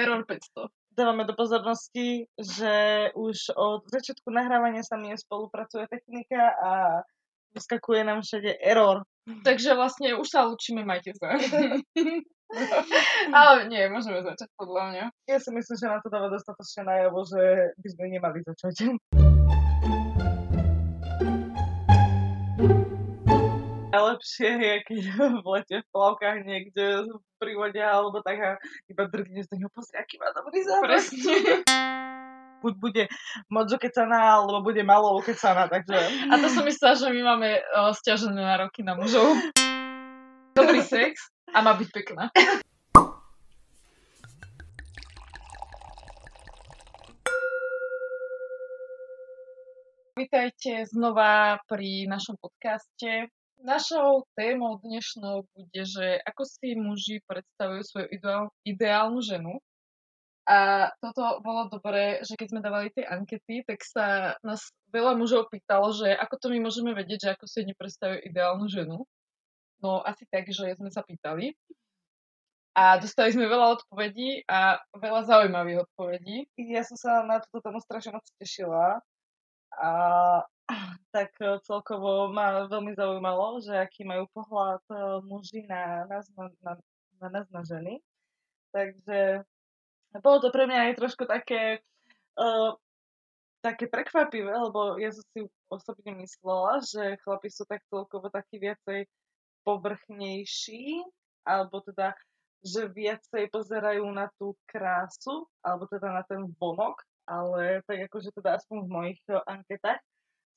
Error 500. Dávame do pozornosti, že už od začiatku nahrávania sa mi spolupracuje technika a vyskakuje nám všade error. Takže vlastne už sa učíme, majte sa. Ale nie, môžeme začať podľa mňa. Ja si myslím, že nám to dáva dostatočne najavo, že by sme nemali začať. Najlepšie je, keď v lete v plavkách niekde v prírode alebo tak a iba drgneš do neho, pozri, aký má dobrý zápas. Presne. Buď bude moc ukecaná, alebo bude malo ukecaná, takže... A to som myslela, že my máme uh, stiažené nároky na mužov. Dobrý sex a má byť pekná. Vítajte znova pri našom podcaste. Našou témou dnešnou bude, že ako si muži predstavujú svoju ideál, ideálnu ženu. A toto bolo dobré, že keď sme dávali tie ankety, tak sa nás veľa mužov pýtalo, že ako to my môžeme vedieť, že ako si nepredstavujú ideálnu ženu. No asi tak, že sme sa pýtali. A dostali sme veľa odpovedí a veľa zaujímavých odpovedí. Ja som sa na túto tému strašne moc tešila. A tak e, celkovo ma veľmi zaujímalo, že aký majú pohľad e, muži na nás, na, na, na nás, na ženy. Takže bolo to pre mňa aj trošku také, uh, také prekvapivé, lebo ja som si osobne myslela, že chlapi sú tak celkovo takí viacej povrchnejší, alebo teda, že viacej pozerajú na tú krásu, alebo teda na ten vonok, ale tak akože teda aspoň v mojich anketách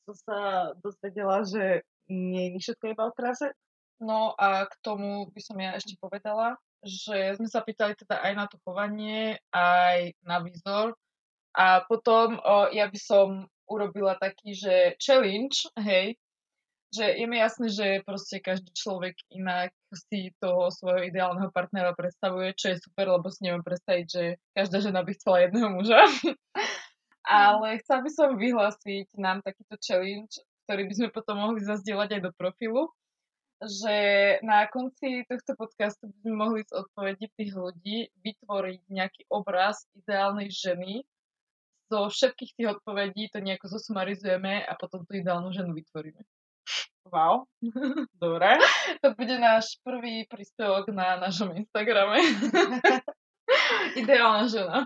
som sa dozvedela, že nie je všetko iba o kráse. No a k tomu by som ja ešte povedala, že sme sa pýtali teda aj na to chovanie, aj na výzor. A potom o, ja by som urobila taký, že challenge, hej, že je mi jasné, že proste každý človek inak si toho svojho ideálneho partnera predstavuje, čo je super, lebo si neviem predstaviť, že každá žena by chcela jedného muža. Ale chcela by som vyhlásiť nám takýto challenge, ktorý by sme potom mohli zazdieľať aj do profilu, že na konci tohto podcastu by sme mohli z odpovedí tých ľudí vytvoriť nejaký obraz ideálnej ženy. Zo všetkých tých odpovedí to nejako zosumarizujeme a potom tú ideálnu ženu vytvoríme. Wow, dobre. To bude náš prvý príspevok na našom Instagrame. Ideálna žena.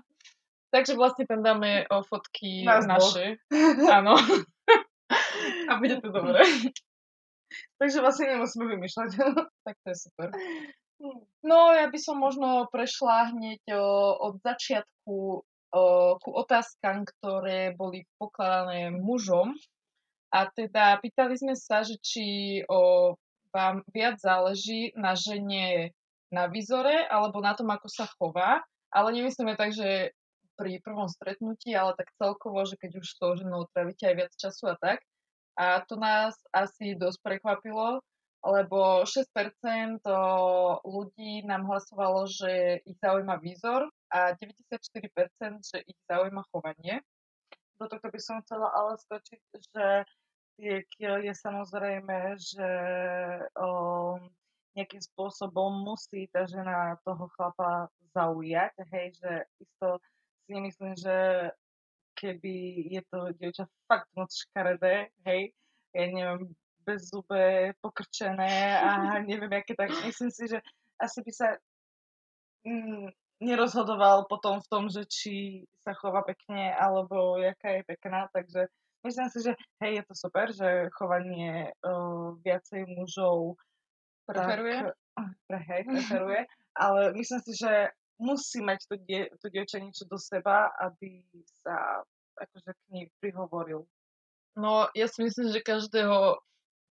Takže vlastne tam dáme o fotky Nás naše. Áno. A bude to dobré. Takže vlastne nemusíme vymýšľať. Tak to je super. No, ja by som možno prešla hneď o, od začiatku o, ku otázkam, ktoré boli pokladané mužom. A teda pýtali sme sa, že či o, vám viac záleží na žene na výzore alebo na tom, ako sa chová. Ale nemyslíme tak, že pri prvom stretnutí, ale tak celkovo, že keď už s tou ženou trávite aj viac času a tak. A to nás asi dosť prekvapilo, lebo 6% ľudí nám hlasovalo, že ich zaujíma výzor a 94%, že ich zaujíma chovanie. Do tohto by som chcela ale skočiť, že tiek je samozrejme, že o, nejakým spôsobom musí tá žena toho chlapa zaujať, hej, že isto si nemyslím, že keby je to dievča fakt moc škaredé, hej, ja neviem, bez zube, pokrčené a neviem, aké tak, myslím si, že asi by sa mm, nerozhodoval potom v tom, že či sa chová pekne, alebo jaká je pekná, takže myslím si, že hej, je to super, že chovanie uh, viacej mužov Preferuje? Pre, hej, preferuje, ale myslím si, že musí mať to, die, to dievča niečo do seba, aby sa akože k nej prihovoril. No, ja si myslím, že každého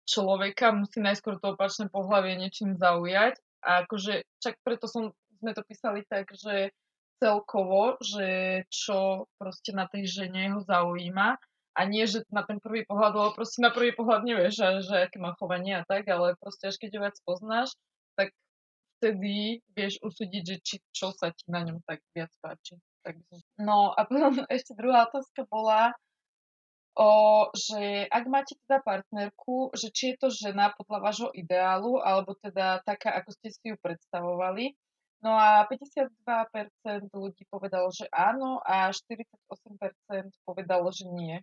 človeka musí najskôr to opačné pohľavie niečím zaujať. A akože, čak preto som, sme to písali tak, že celkovo, že čo proste na tej žene ho zaujíma. A nie, že na ten prvý pohľad, lebo proste na prvý pohľad nevieš, že, že aké má chovanie a tak, ale proste až keď ho viac poznáš, tak vtedy vieš usúdiť, že či, čo sa ti na ňom tak viac páči. Tak. No a potom ešte druhá otázka bola, o, že ak máte teda partnerku, že či je to žena podľa vášho ideálu, alebo teda taká, ako ste si ju predstavovali. No a 52% ľudí povedalo, že áno a 48% povedalo, že nie.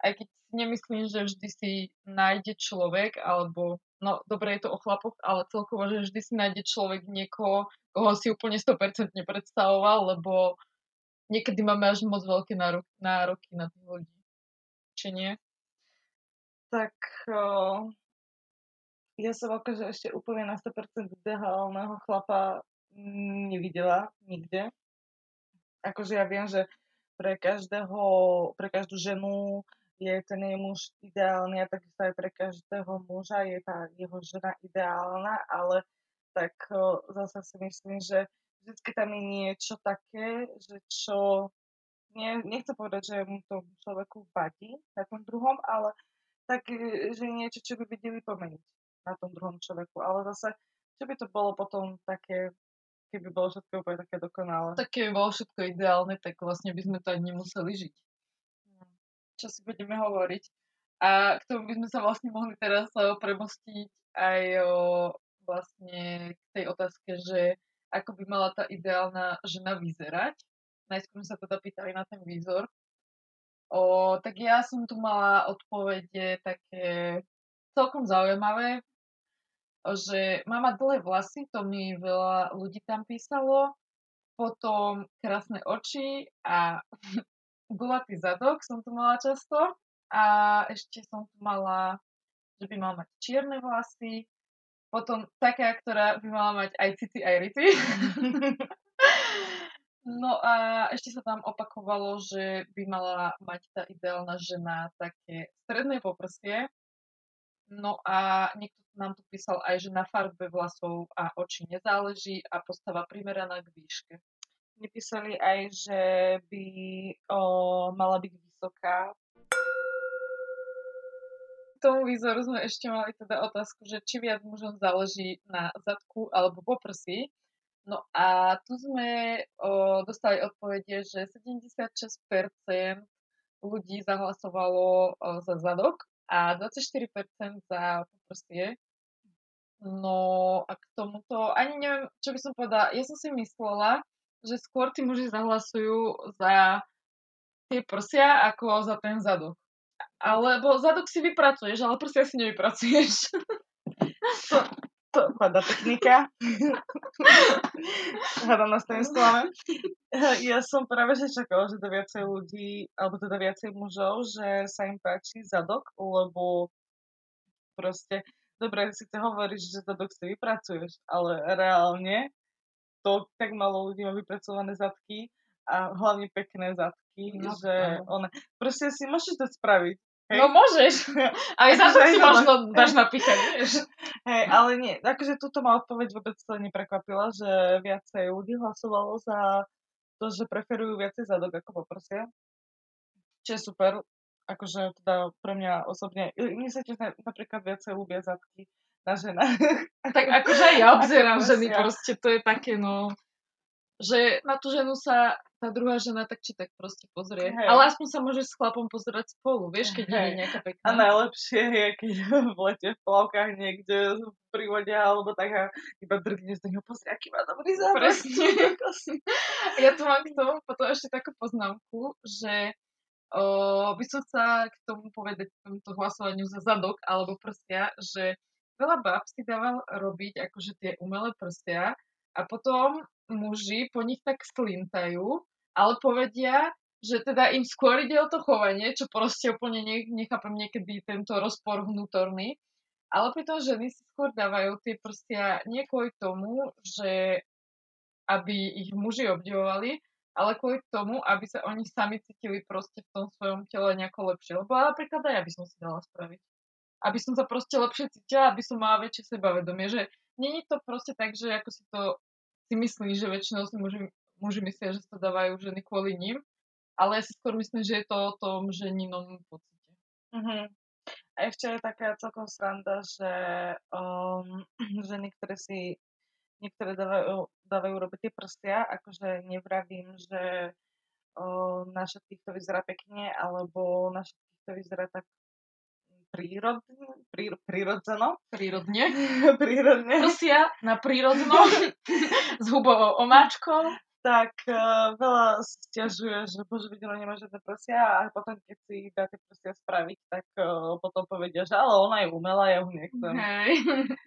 Aj keď nemyslím, že vždy si nájde človek, alebo, no dobre je to o chlapoch, ale celkovo, že vždy si nájde človek niekoho, koho si úplne 100% nepredstavoval, lebo niekedy máme až moc veľké nároky na tých ľudí. Či nie? Tak o, ja som akože ešte úplne na 100% ideálneho chlapa nevidela nikde. Akože ja viem, že pre každého, pre každú ženu je ten jej muž ideálny a takisto aj pre každého muža je tá jeho žena ideálna, ale tak zase si myslím, že vždycky tam je niečo také, že čo, nie, nechcem povedať, že mu to človeku vadí na tom druhom, ale tak, e, že niečo, čo by videli pomeniť na tom druhom človeku. Ale zase, čo by to bolo potom také keby bolo všetko úplne také dokonalé. Tak keby bolo všetko ideálne, tak vlastne by sme to ani nemuseli žiť. Čo si budeme hovoriť. A k tomu by sme sa vlastne mohli teraz eh, premostiť aj o, vlastne k tej otázke, že ako by mala tá ideálna žena vyzerať. Najskôr sa teda pýtali na ten výzor. O, tak ja som tu mala odpovede také celkom zaujímavé že má mať dlhé vlasy, to mi veľa ľudí tam písalo, potom krásne oči a gulatý zadok som tu mala často a ešte som tu mala, že by mala mať čierne vlasy, potom taká, ktorá by mala mať aj cici, aj rity. no a ešte sa tam opakovalo, že by mala mať tá ideálna žena také stredné poprsie, No a niekto nám tu písal aj, že na farbe vlasov a očí nezáleží a postava primeraná k výške. Nepísali aj, že by o, mala byť vysoká. K tomu výzoru sme ešte mali teda otázku, že či viac mužom záleží na zadku alebo poprsí. No a tu sme o, dostali odpovede, že 76% ľudí zahlasovalo o, za zadok a 24% za poprstie. No a k tomuto, ani neviem, čo by som povedala. Ja som si myslela, že skôr tí muži zahlasujú za tie prsia ako za ten zadok. Alebo zadok si vypracuješ, ale prsia si nevypracuješ. To, to padá technika. Hádam na stane sklame. Ja som práve že čakala, že to viacej ľudí, alebo teda viacej mužov, že sa im páči zadok, lebo proste dobre, si to hovoríš, že zadok si vypracuješ, ale reálne to tak malo ľudí má vypracované zadky a hlavne pekné zadky, no, že one, proste si môžeš to spraviť. Hej. No môžeš. Aj za to si možno dáš napíchať, vieš. Hej, ale nie. Akože túto ma odpoveď vôbec sa neprekvapila, že viacej ľudí hlasovalo za to, že preferujú viacej zadok ako poprsia. Čo je super, akože teda pre mňa osobne, mne sa tiež napríklad viacej ľúbia zadky na ženách. Tak akože aj ja obzerám ženy, proste to je také, no, že na tú ženu sa tá druhá žena tak či tak proste pozrie. Hej. Ale aspoň sa môžeš s chlapom pozerať spolu, vieš, keď Hej. je nejaká pekná. A najlepšie je, keď v lete v plavkách niekde v prírode alebo tak a iba drgneš do neho, pozri, aký má dobrý záber. Presne. ja tu mám k tomu potom ešte takú poznámku, že o, by som sa k tomu povedať, k tomuto hlasovaniu za zadok alebo prsia, že veľa bab si dával robiť akože tie umelé prsia a potom muži po nich tak slintajú, ale povedia, že teda im skôr ide o to chovanie, čo proste úplne ne, nechápem niekedy tento rozpor vnútorný. Ale pritom ženy si skôr dávajú tie prstia nie kvôli tomu, že aby ich muži obdivovali, ale kvôli tomu, aby sa oni sami cítili proste v tom svojom tele nejako lepšie. Lebo napríklad aj ja by som si dala spraviť. Aby som sa proste lepšie cítila, aby som mala väčšie sebavedomie. Že není to proste tak, že ako si to si myslí, že väčšinou si muži, muži myslia, že sa dávajú ženy kvôli ním, ale ja si skôr myslím, že je to o tom ženinom pocite. Uh-huh. A ešte je taká celkom sranda, že um, ženy, ktoré si niektoré dávajú, dávajú robiť tie prstia, akože nevravím, že um, na všetkých to vyzerá pekne, alebo na všetkých to vyzerá tak prírodne, prí, prírodzeno. Prírodne. prírodne. Prsia na prírodno s hubovou omáčkou. Tak uh, veľa stiažuje, že bože videla nemá žiadne prsia a potom keď si dá tie prsia spraviť, tak uh, potom povedia, že ale ona je umelá, ja ho nechcem. Hej.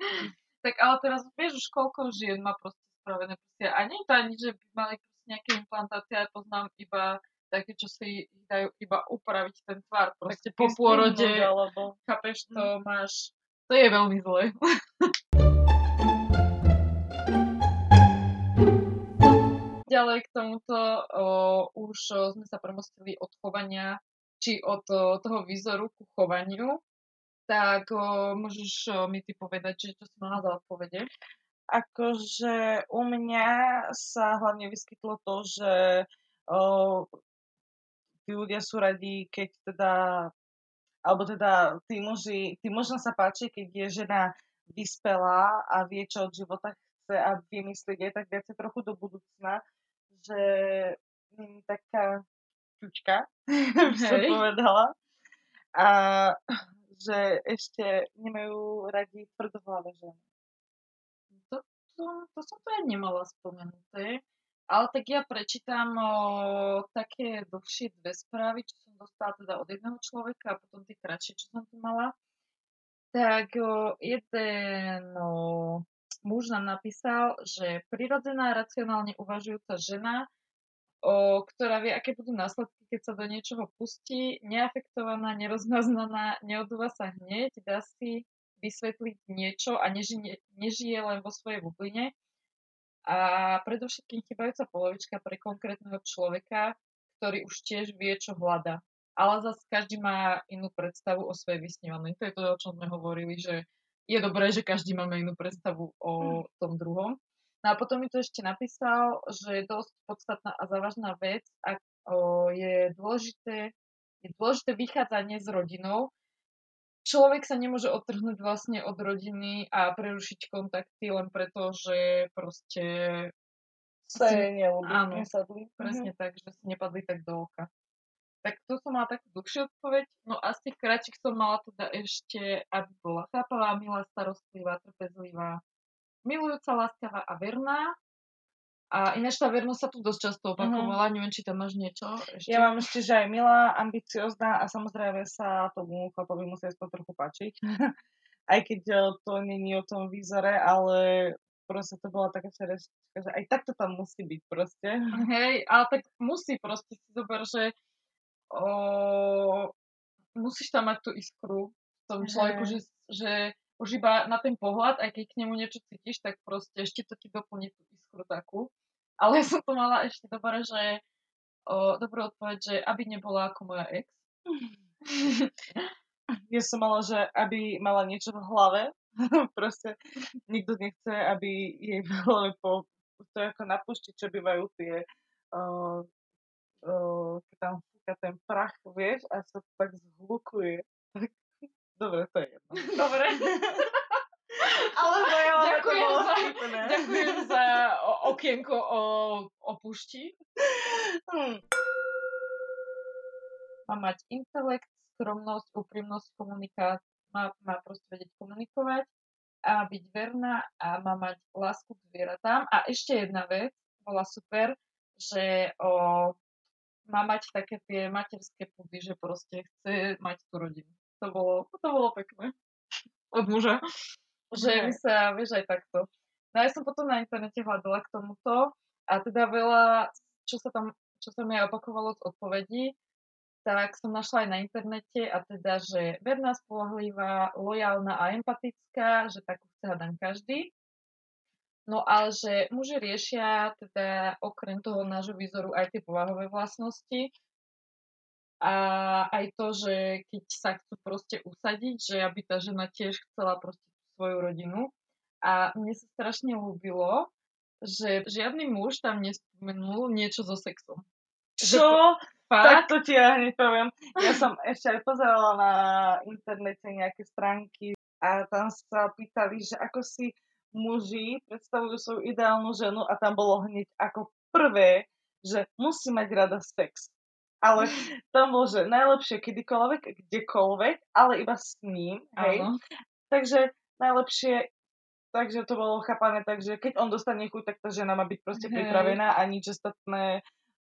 tak ale teraz vieš už koľko žien má proste spravené prsia. A nie je to ani, že by mali nejaké implantácie, ja poznám iba také, čo si dajú iba upraviť ten tvar. Proste po pôrode, alebo... chápeš, to mm. máš, to je veľmi zlé. Ďalej k tomuto o, už o, sme sa premostili od chovania, či od o, toho výzoru ku chovaniu. Tak o, môžeš o, mi ty povedať, že čo si mala za odpovede? Akože u mňa sa hlavne vyskytlo to, že tí ľudia sú radi, keď teda, alebo teda tí muži, tí možno sa páči, keď je žena vyspelá a vie, čo od života chce a vie myslieť aj tak viacej trochu do budúcna, že není taká čučka, by som povedala. A že ešte nemajú radi tvrdohlavé ženy. To, to, to som to aj nemala spomenuté. Ale tak ja prečítam o, také dlhšie dve správy, čo som dostala teda od jedného človeka a potom tie kratšie, čo som tu mala. Tak o, jeden o, muž nám napísal, že prirodzená, racionálne uvažujúca žena, o, ktorá vie, aké budú následky, keď sa do niečoho pustí, neafektovaná, nerozmaznaná, neodúva sa hneď, dá si vysvetliť niečo a nežije, nežije len vo svojej bubline, a predovšetkým chybajúca polovička pre konkrétneho človeka, ktorý už tiež vie, čo hľada. Ale zase každý má inú predstavu o svojej vysnívanej. To je to, o čom sme hovorili, že je dobré, že každý máme inú predstavu o hm. tom druhom. No a potom mi to ešte napísal, že je dosť podstatná a závažná vec a je dôležité, je dôležité vychádzanie s rodinou, človek sa nemôže odtrhnúť vlastne od rodiny a prerušiť kontakty len preto, že proste sa je neľúbi, áno, nesadli. Presne mm-hmm. tak, že si nepadli tak do oka. Tak to som mala takú dlhšiu odpoveď. No a z tých kratších som mala teda ešte, aby bola chápavá, milá, starostlivá, trpezlivá, milujúca, láskavá a verná, a ináč tá vernosť sa tu dosť často opakovala, mm-hmm. neviem, či tam máš niečo ešte. Ja mám ešte, že aj milá, ambiciozná a samozrejme sa tomu chlapovi musí aspoň trochu páčiť. aj keď e, to není o tom výzore, ale proste to bola taká čereška, že aj takto tam musí byť proste. Hej, ale tak musí proste si zober, že o, musíš tam mať tú iskru v tom človeku, že, že už iba na ten pohľad, aj keď k nemu niečo cítiš, tak proste ešte to ti doplní tú iskru takú. Ale ja som to mala ešte dobre, že o, dobrú odpoveď, že aby nebola ako moja ex. ja som mala, že aby mala niečo v hlave. Proste nikto nechce, aby jej v hlave po to je ako na pušti, čo bývajú tie uh, uh, tam fúka ten prach, vieš, a sa to tak zhlukuje. Tak, dobre, to je jedno. Dobre. Ale ďakujem, za, ďakujem za okienko o, o pušti. Hmm. Má mať intelekt, skromnosť, úprimnosť, komunikát, má, má proste vedieť komunikovať a byť verná a má mať lásku k zvieratám. A ešte jedna vec, bola super, že o, má mať také tie materské pudy, že proste chce mať tú rodinu. To bolo, to bolo pekné. Od muža že by sa, vieš, aj takto. No ja som potom na internete hľadala k tomuto a teda veľa, čo sa tam, čo sa mi aj opakovalo z odpovedí, tak som našla aj na internete a teda, že verná, spolahlivá, lojálna a empatická, že takú chce hádam každý. No ale že muži riešia teda okrem toho nášho výzoru aj tie povahové vlastnosti a aj to, že keď sa chcú proste usadiť, že aby tá žena tiež chcela proste svoju rodinu. A mne sa strašne ľúbilo, že žiadny muž tam nespomenul niečo so sexom. Čo? Fakt? Tak to ti ja hneď poviem. Ja som ešte aj pozerala na internete nejaké stránky a tam sa pýtali, že ako si muži predstavujú svoju ideálnu ženu a tam bolo hneď ako prvé, že musí mať rada sex. ale tam bolo, že najlepšie kedykoľvek, kdekoľvek, ale iba s ním, hej. Áno. Takže najlepšie, takže to bolo chápané, takže keď on dostane chuť, tak tá žena má byť proste Hej. pripravená a nič ostatné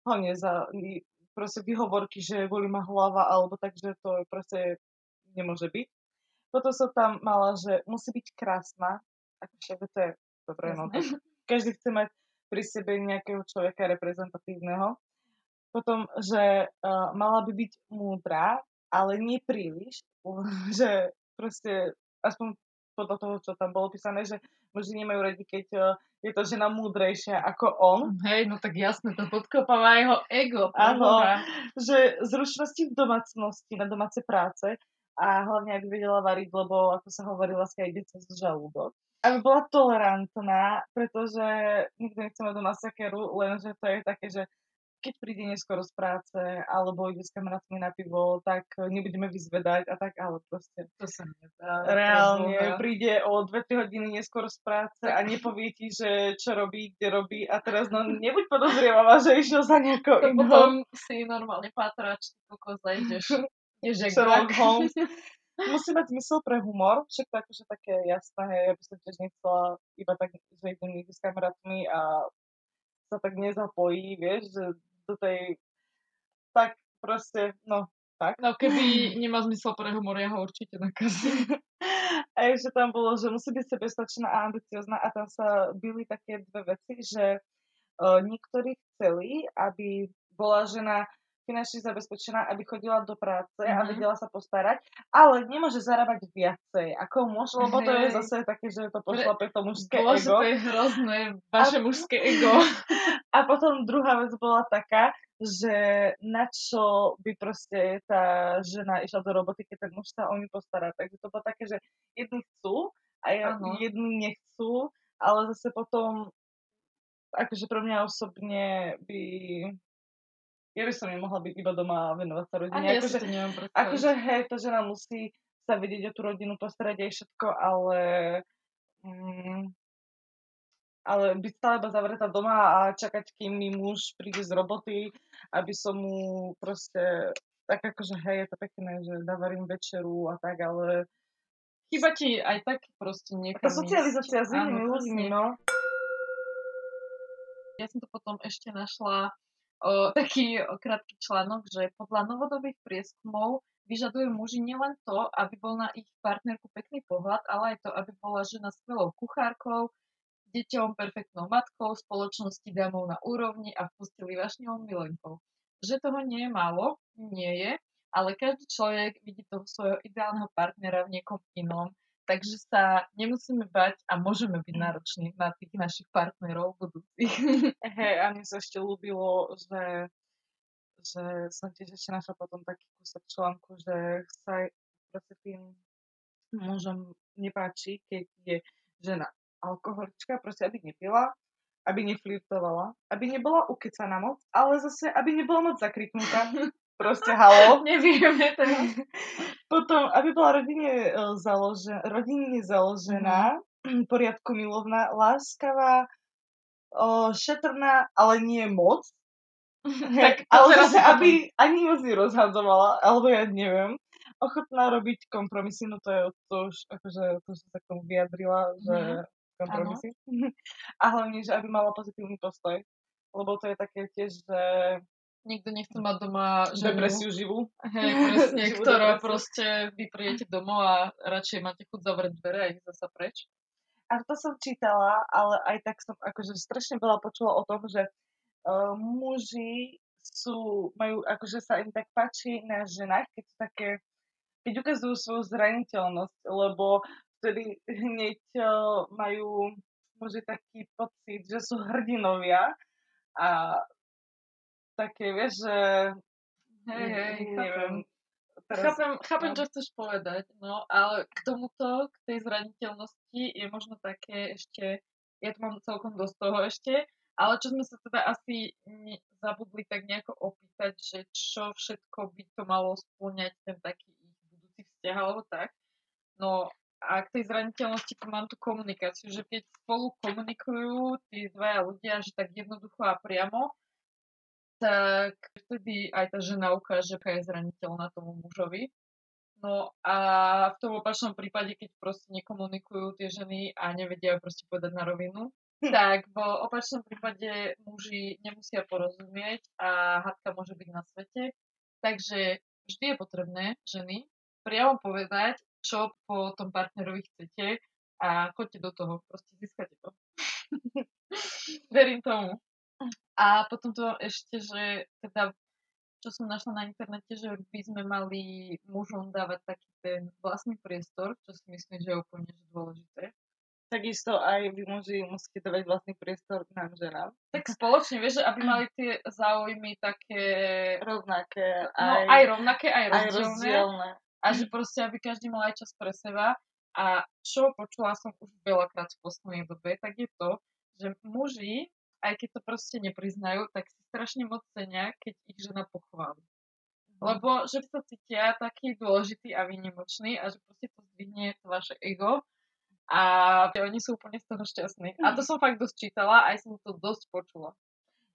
ho neza, proste výhovorky, že boli ma hlava, alebo takže to proste nemôže byť. Potom som tam mala, že musí byť krásna, akože to je dobré, no tak každý chce mať pri sebe nejakého človeka reprezentatívneho. Potom, že uh, mala by byť múdra, ale nie príliš, že proste, aspoň podľa toho, čo tam bolo písané, že muži nemajú radi, keď uh, je to žena múdrejšia ako on. Hej, no tak jasne, to podkopáva jeho ego. Áno. Že zručnosti v domácnosti, na domáce práce a hlavne, aby vedela variť, lebo ako sa hovorí, láska ide cez žalúdok. Aby bola tolerantná, pretože nikto nechce mať doma sekeru, lenže to je také, že keď príde neskoro z práce alebo ide s kamarátmi na pivo, tak nebudeme vyzvedať a tak, ale proste To sa nedá. reálne preboha. príde o 2-3 hodiny neskôr z práce a nepovie ti, že čo robí, kde robí a teraz no nebuď podozrievavá, že išiel za nejakou To inou. potom si normálne patrač, ty kokos, zajdeš. Jak Sherlock. Holmes. Musí mať zmysel pre humor, však to akože také jasné, hej, ja by som tiež nechcela iba tak, že idem niekde s kamarátmi a sa tak nezapojí, vieš, že do tej, tak proste, no, tak. No keby nemá zmysel pre humor, ja ho určite nakazím. A ešte tam bolo, že musí byť sebestačná a ambiciozná a tam sa byli také dve veci, že uh, niektorí chceli, aby bola žena finančne zabezpečená, aby chodila do práce a Mhm. vedela sa postarať, ale nemôže zarábať viacej ako muž, lebo to je zase také, že to pošlape to mužské Bože, ego. to je hrozné, vaše mužské ego. A potom druhá vec bola taká, že na čo by proste tá žena išla do roboty, keď ten muž sa o ňu postará. Takže to bolo také, že jedni chcú a Áno. jedni nechcú, ale zase potom, akože pre mňa osobne by... Ja by som nemohla byť iba doma a venovať sa rodine. Ani ja si akože, to akože hej, tá žena musí sa vedieť o tú rodinu, postarať aj všetko, ale... Mm, ale byť stále iba zavretá doma a čakať, kým mi muž príde z roboty, aby som mu proste, tak akože hej, je to pekné, že navarím večeru a tak, ale Chyba ti aj tak proste niekam tá socializácia s inými ľuďmi, no. Ja som to potom ešte našla taký krátky článok, že podľa novodobých prieskumov vyžadujú muži nielen to, aby bol na ich partnerku pekný pohľad, ale aj to, aby bola žena skvelou kuchárkou, deťom perfektnou matkou, spoločnosti dámov na úrovni a v posteli vášnivou milenkou. Že toho nie je málo, nie je, ale každý človek vidí toho svojho ideálneho partnera v niekom inom, takže sa nemusíme bať a môžeme byť nároční na tých našich partnerov budúcich. Hej, a mne sa ešte ľúbilo, že, že som tiež ešte našla potom taký kúsok článku, že sa proste tým mužom nepáči, keď je žena alkoholička, proste aby nepila, aby neflirtovala, aby nebola ukecaná moc, ale zase, aby nebola moc zakriknutá. Proste halo. Nevieme teraz. Potom, aby bola rodine, e, založená, rodinne založená, poriadku milovná, láskavá, o, šetrná, ale nie moc. Tak ale zase, aby ani moc nerozhadzovala, alebo ja neviem, ochotná robiť kompromisy, no to je to už, akože, to som sa k tomu vyjadrila, že Mhm. kompromisy. A hlavne, že aby mala pozitívny postoj, lebo to je také tiež, že Nikto nechce mať doma ženu, depresiu živú. hej, presne, živú ktorá depresiu. proste vy prídete domov a radšej máte chuť zavrieť dvere a ísť zasa preč. A to som čítala, ale aj tak som akože strašne veľa počula o tom, že uh, muži sú, majú, akože sa im tak páči na ženách, keď sú také, keď ukazujú svoju zraniteľnosť, lebo vtedy hneď uh, majú muži taký pocit, že sú hrdinovia a také, vieš, že Hej, hej, neviem, teraz, Chápem, chápem no. čo chceš povedať, no, ale k tomuto, k tej zraniteľnosti je možno také ešte, ja tu mám celkom dosť toho ešte, ale čo sme sa teda asi zabudli tak nejako opýtať, že čo všetko by to malo spĺňať ten taký ich budúci vzťah alebo tak. No a k tej zraniteľnosti tu mám tú komunikáciu, že keď spolu komunikujú tí dvaja ľudia, že tak jednoducho a priamo, tak vtedy aj tá žena ukáže, aká je zraniteľná tomu mužovi. No a v tom opačnom prípade, keď proste nekomunikujú tie ženy a nevedia proste povedať na rovinu, hm. tak v opačnom prípade muži nemusia porozumieť a hadka môže byť na svete. Takže vždy je potrebné ženy priamo povedať, čo po tom partnerovi chcete a choďte do toho, proste získate to. Verím tomu. A potom to ešte, že teda čo som našla na internete, že by sme mali mužom dávať taký ten vlastný priestor, čo si myslím, že je úplne dôležité. Takisto aj vy muži musíte dávať vlastný priestor nám ženám. Tak spoločne, vieš, aby mali tie záujmy také... Rovnaké. Aj, no, aj rovnaké, aj rozdielne. Aj rozdielne. A že proste, aby každý mal aj čas pre seba. A čo počula som už veľakrát v poslednej dobe, tak je to, že muži aj keď to proste nepriznajú, tak si strašne moc cenia, keď ich žena pochváli. Mhm. Lebo že sa cítia taký dôležitý a výnimočný a že proste to zdvihne to vaše ego a oni sú úplne z toho šťastní. A to som fakt dosť čítala, aj som to dosť počula.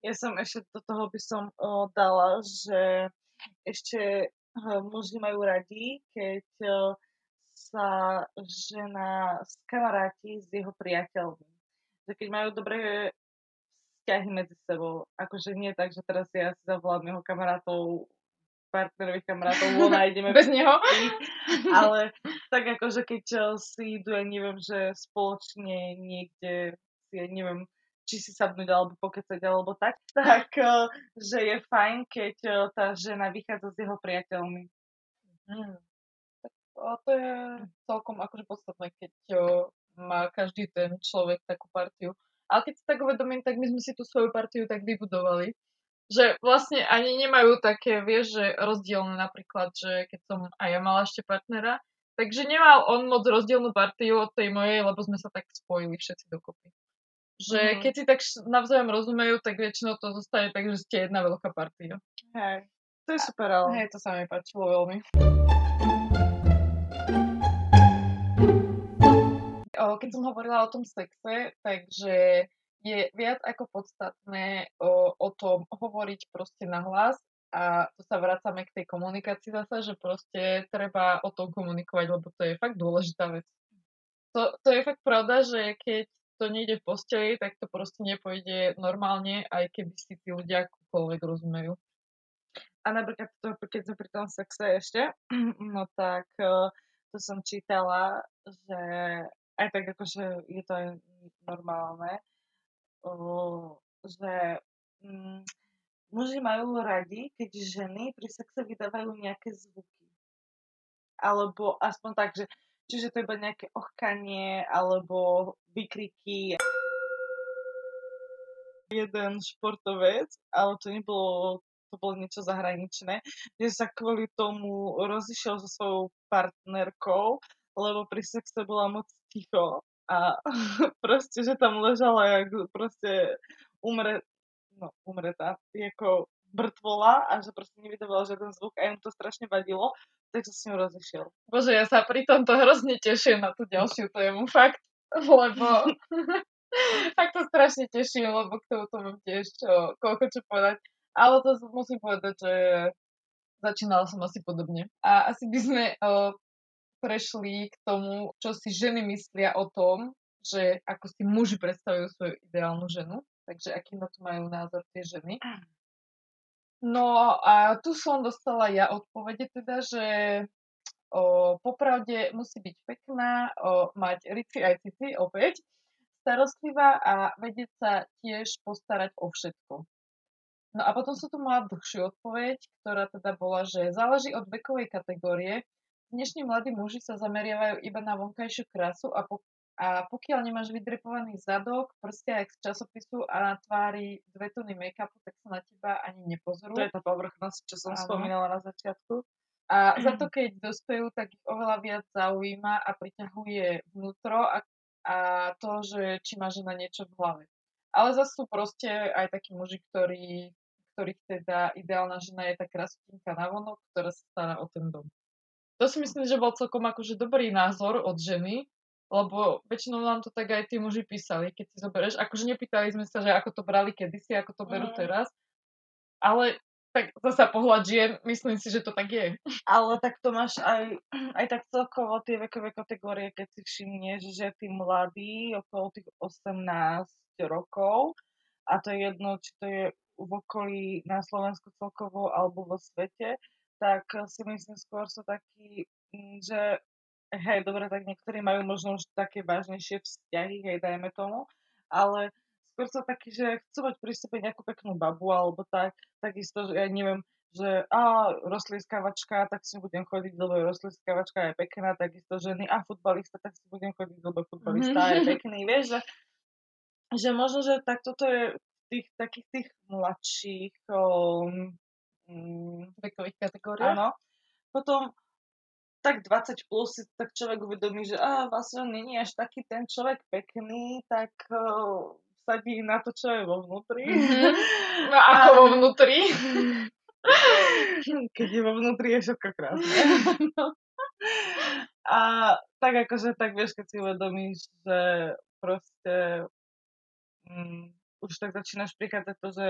Ja som ešte do toho by som o, dala, že ešte o, muži majú radi, keď o, sa žena skamaráti s jeho priateľmi. Že keď majú dobré vzťahy medzi sebou. Akože nie tak, že teraz ja si zavolám jeho kamarátov, partnerových kamarátov, von a ideme... Bez neho? Ale tak akože keď eh, si idú, ja neviem, že spoločne niekde ja neviem, či si sadnúť alebo pokecať alebo tak, tak eh, že je fajn, keď eh, tá žena vychádza s jeho priateľmi. Hmm. Tak to je celkom akože podstatné, keď má každý ten človek takú partiu. Ale keď si tak uvedomím, tak my sme si tú svoju partiu tak vybudovali, že vlastne ani nemajú také, vieš, že rozdielne napríklad, že keď som aj ja mala ešte partnera, takže nemal on moc rozdielnú partiu od tej mojej, lebo sme sa tak spojili všetci dokopy. Že mm. keď si tak navzájom rozumejú, tak väčšinou to zostane tak, že ste jedna veľká partia. Hej, to je super, ale... Hej, to sa mi páčilo veľmi. Keď som hovorila o tom sexe, takže je viac ako podstatné o, o tom hovoriť proste na hlas a to sa vracame k tej komunikácii zase, že proste treba o tom komunikovať, lebo to je fakt dôležitá vec. To, to je fakt pravda, že keď to nejde v posteli, tak to proste nepôjde normálne, aj keby si tí ľudia akokoľvek rozumejú. A napríklad, to, keď sme pri tom sexe ešte, no tak to som čítala, že aj tak akože je to aj normálne, že mm, muži majú radi, keď ženy pri sexe vydávajú nejaké zvuky. Alebo aspoň tak, že čiže to iba nejaké ochkanie alebo vykriky. Jeden športovec, ale to nebolo to bolo niečo zahraničné, že sa kvôli tomu rozišiel so svojou partnerkou, lebo pri sexe bola moc ticho a proste, že tam ležala jak proste umre, no umretá, ako brtvola a že proste nevydávala žiaden zvuk a im to strašne vadilo, tak sa s ním rozišiel. Bože, ja sa pri tomto hrozne teším na tú ďalšiu tému, fakt, lebo fakt to strašne teším, lebo k tomu to mám tiež čo, koľko čo povedať. Ale to musím povedať, že začínala som asi podobne. A asi by sme o, prešli k tomu, čo si ženy myslia o tom, že ako si muži predstavujú svoju ideálnu ženu. Takže aký na to majú názor tie ženy. No a tu som dostala ja odpovede teda, že o, popravde musí byť pekná, o, mať rici aj cici opäť, starostlivá a vedieť sa tiež postarať o všetko. No a potom som tu mala dlhšiu odpoveď, ktorá teda bola, že záleží od vekovej kategórie, Dnešní mladí muži sa zameriavajú iba na vonkajšiu krásu a, po, a pokiaľ nemáš vydrepovaný zadok, prstia jak z časopisu a na tvári dve tony make-upu, tak sa na teba ani nepozorú. To je tá povrchnosť, čo som ano. spomínala na začiatku. A za to, keď dospejú, tak ich oveľa viac zaujíma a priťahuje vnútro a, a to, že či má žena niečo v hlave. Ale zase sú proste aj takí muži, ktorí, ktorých teda ideálna žena je tá krasutinka na vonok, ktorá sa stará o ten dom. To si myslím, že bol celkom akože dobrý názor od ženy, lebo väčšinou nám to tak aj tí muži písali, keď si zoberieš. Akože nepýtali sme sa, že ako to brali kedysi, ako to berú mm. teraz, Ale tak zasa pohľad žien, myslím si, že to tak je. Ale tak to máš aj, aj tak celkovo tie vekové kategórie, keď si všimneš, že tí mladí okolo tých 18 rokov, a to je jedno, či to je v okolí na Slovensku celkovo alebo vo svete, tak si myslím skôr sú takí, mm, že hej, dobre, tak niektorí majú možno už také vážnejšie vzťahy, hej, dajme tomu, ale skôr sú takí, že chcú mať pri sebe nejakú peknú babu alebo tak, takisto, že ja neviem, že a rozlieskavačka, tak si budem chodiť, lebo rozlieskavačka je pekná, takisto ženy a futbalista, tak si budem chodiť, lebo futbalista mm-hmm. je pekný, vieš, že, že možno, že tak toto je tých takých tých mladších um, vekových kategóriách. Áno. Potom tak 20 plus si tak človek uvedomí, že á, vlastne on není až taký ten človek pekný, tak uh, sadí na to, čo je vo vnútri. Mm-hmm. No ako a... vo vnútri? Keď je vo vnútri, je všetko krásne. a tak akože tak vieš, keď si uvedomíš, že proste mm, už tak začínaš prichádzať to, že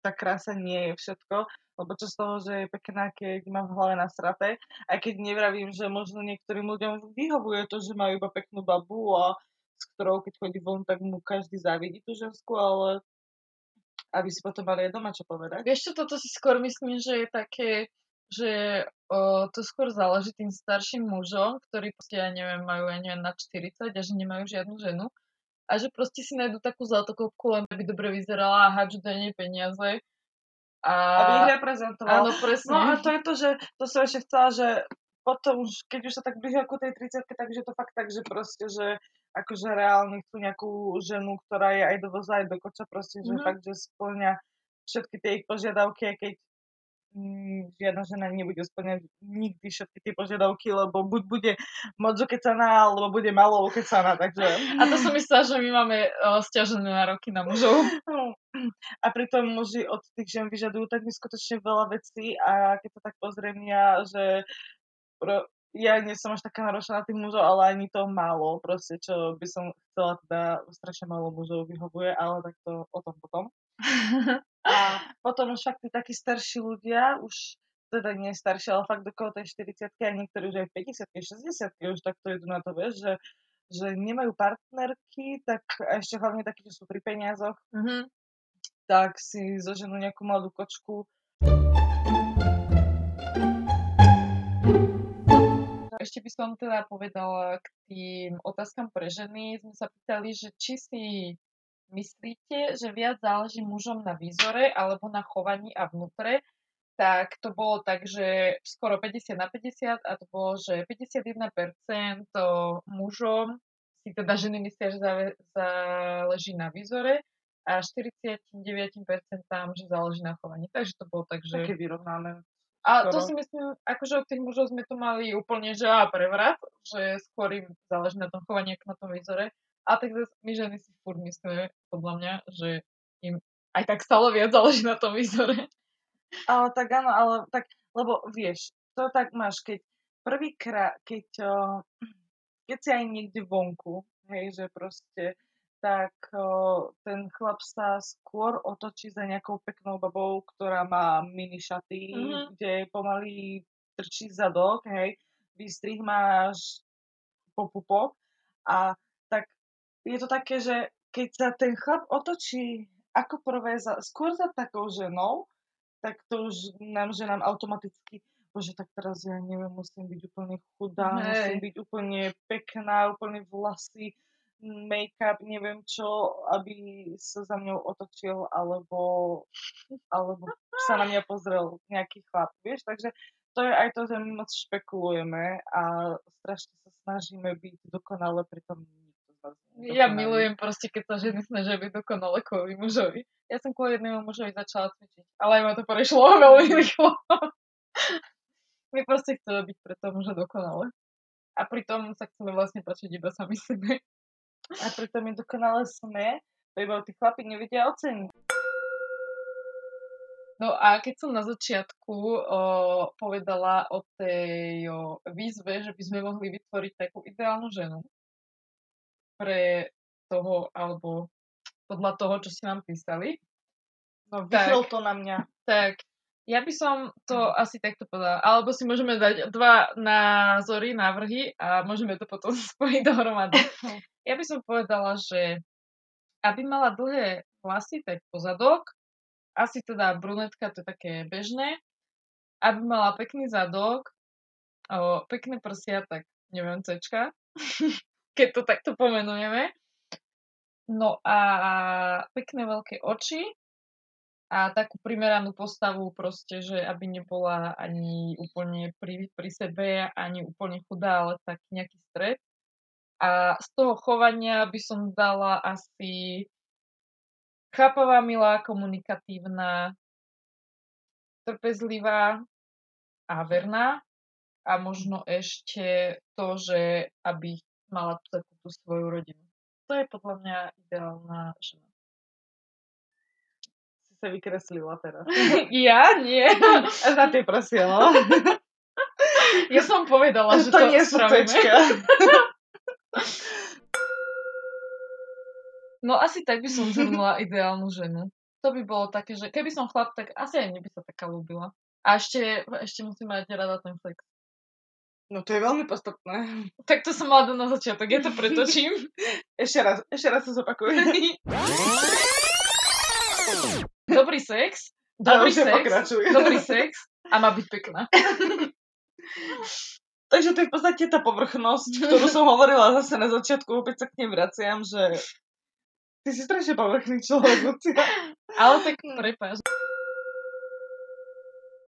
tá krása nie je všetko, lebo čo z toho, že je pekná, keď má v hlave nasraté, aj keď nevravím, že možno niektorým ľuďom vyhovuje to, že majú iba peknú babu a s ktorou keď chodí von, tak mu každý závidí tú žensku, ale aby si potom mali aj doma čo povedať. Vieš čo, toto si skôr myslím, že je také, že o, to skôr záleží tým starším mužom, ktorí proste, ja neviem, majú, ja neviem, na 40 a že nemajú žiadnu ženu a že proste si nájdu takú zlatokopku, len aby dobre vyzerala a hádžu do nej peniaze. A... Aby ich reprezentoval. Áno, presne. No a to je to, že to som ešte chcela, že potom, keď už sa tak blížia ku tej 30 takže to fakt tak, že proste, že akože reálne chcú nejakú ženu, ktorá je aj do voza, aj do koča, proste, že mm-hmm. fakt, že splňa všetky tie ich požiadavky, keď žiadna žena nebude splňať nikdy všetky tie požiadavky, lebo buď bude moc okecaná, alebo bude malo okecaná, takže... A to som myslela, že my máme uh, stiažené nároky na mužov. A pritom muži od tých žen vyžadujú tak neskutočne veľa vecí a keď to tak pozriem ja, že pro, ja nie som až taká naročená na tých mužov, ale ani to málo, proste, čo by som chcela, teda strašne málo mužov vyhovuje, ale tak to o tom potom. A potom už fakt tí takí starší ľudia, už teda nie starší, ale fakt okolo tej 40 a niektorí už aj 50 60 už takto idú na to, vieš, že, že nemajú partnerky, tak a ešte hlavne takí, čo sú pri peniazoch, mm-hmm. tak si zoženú nejakú mladú kočku. Ešte by som teda povedala k tým otázkam pre ženy. Sme sa pýtali, že či si myslíte, že viac záleží mužom na výzore alebo na chovaní a vnútre, tak to bolo tak, že skoro 50 na 50 a to bolo, že 51% mužom si teda ženy myslia, že záleží na výzore a 49% že záleží na chovaní. Takže to bolo tak, že... Také vyrovnané. A to si myslím, akože od tých mužov sme to mali úplne, že a prevrat, že skôr im záleží na tom chovaní, ako na tom výzore. A tak zase my ženy si furt myslíme, podľa mňa, že im aj tak stále viac záleží na tom výzore. Ale tak áno, ale tak, lebo vieš, to tak máš, keď prvýkrát, keď, keď si aj niekde vonku, hej, že proste, tak ten chlap sa skôr otočí za nejakou peknou babou, ktorá má mini šaty, mm-hmm. kde pomaly trčí zadok, hej, výstrih máš po pupo a je to také, že keď sa ten chlap otočí ako prvé za, skôr za takou ženou, tak to už nám, že nám automaticky, bože, tak teraz ja neviem, musím byť úplne chudá, Hej. musím byť úplne pekná, úplne vlasy, make-up, neviem čo, aby sa za mňou otočil, alebo, alebo sa na mňa pozrel nejaký chlap, vieš, takže to je aj to, že my moc špekulujeme a strašne sa snažíme byť dokonale, pritom ja milujem proste, keď sa ženy snažia byť dokonale kvôli mužovi. Ja som kvôli jednému mužovi začala cvičiť, ale aj ma to prešlo veľmi rýchlo. My proste chceme byť pre toho muža dokonale. A pritom sa chceme vlastne pačiť iba sami sebe. A pritom my dokonale sme, iba tí chlapi nevedia oceniť. No a keď som na začiatku o, povedala o tej o, výzve, že by sme mohli vytvoriť takú ideálnu ženu, pre toho, alebo podľa toho, čo si nám písali. No, vychyl to na mňa. Tak, ja by som to asi takto povedala. Alebo si môžeme dať dva názory, návrhy a môžeme to potom spojiť dohromady. Ja by som povedala, že aby mala dlhé vlasy, tak pozadok, asi teda brunetka, to je také bežné. Aby mala pekný zadok, o, pekné prsia, tak neviem, cečka, keď to takto pomenujeme. No a pekné veľké oči a takú primeranú postavu proste, že aby nebola ani úplne pri, pri sebe, ani úplne chudá, ale tak nejaký stred. A z toho chovania by som dala asi chápavá, milá, komunikatívna, trpezlivá a verná. A možno ešte to, že aby mala takú tú svoju rodinu. To je podľa mňa ideálna žena. Si sa vykreslila teraz. ja? Nie. A za tie prosiela. ja som povedala, že to, to, nie tečka. No asi tak by som zhrnula ideálnu ženu. To by bolo také, že keby som chlap, tak asi aj mne by sa taká ľúbila. A ešte, ešte musím mať rada ten flex. No to je veľmi podstatné. Tak to som mala na začiatok, ja to pretočím. ešte raz, ešte raz sa zopakujem. Dobrý sex. Dobrý sex. Dobrý sex. A má byť pekná. Takže to je v podstate tá povrchnosť, ktorú som hovorila zase na začiatku, opäť sa k nej vraciam, že ty si strašne povrchný človek, Lucia. Ale tak prepáč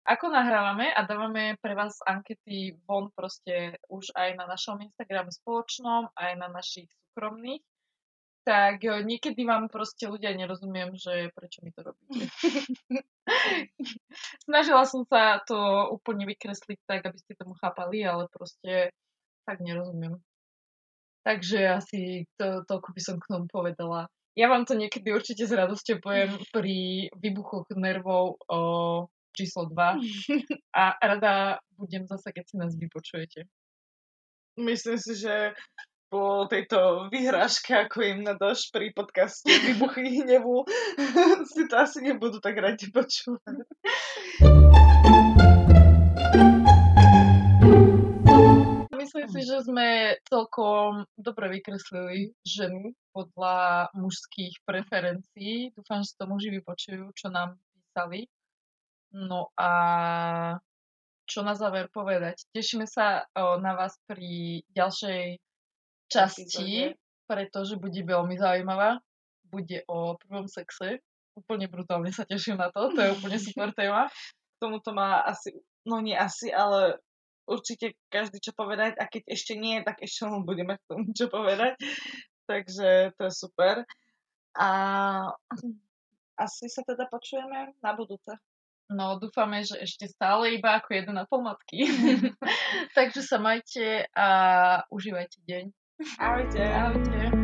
ako nahrávame a dávame pre vás ankety von proste už aj na našom Instagrame spoločnom, aj na našich súkromných, tak e, niekedy vám proste ľudia nerozumiem, že prečo mi to robíte. Snažila som sa to úplne vykresliť tak, aby ste tomu chápali, ale proste tak nerozumiem. Takže asi to, toľko by som k tomu povedala. Ja vám to niekedy určite s radosťou poviem pri výbuchoch nervov o číslo 2 a rada budem zase, keď si nás vypočujete. Myslím si, že po tejto vyhrážke, ako im nadáš pri podcaste Vybuchy hnevu, si to asi nebudú tak radi počúvať. Myslím si, že sme celkom dobre vykreslili ženy podľa mužských preferencií. Dúfam, že to muži vypočujú, čo nám písali. No a čo na záver povedať? Tešíme sa na vás pri ďalšej časti, pretože bude veľmi zaujímavá. Bude o prvom sexe. Úplne brutálne sa teším na to. To je úplne super téma. K tomuto má asi, no nie asi, ale určite každý čo povedať a keď ešte nie, tak ešte mu budeme k tomu čo povedať. Takže to je super. A asi sa teda počujeme na budúce. No, dúfame, že ešte stále iba ako 1,5 matky. Takže sa majte a užívajte deň. Ahojte. Ahojte.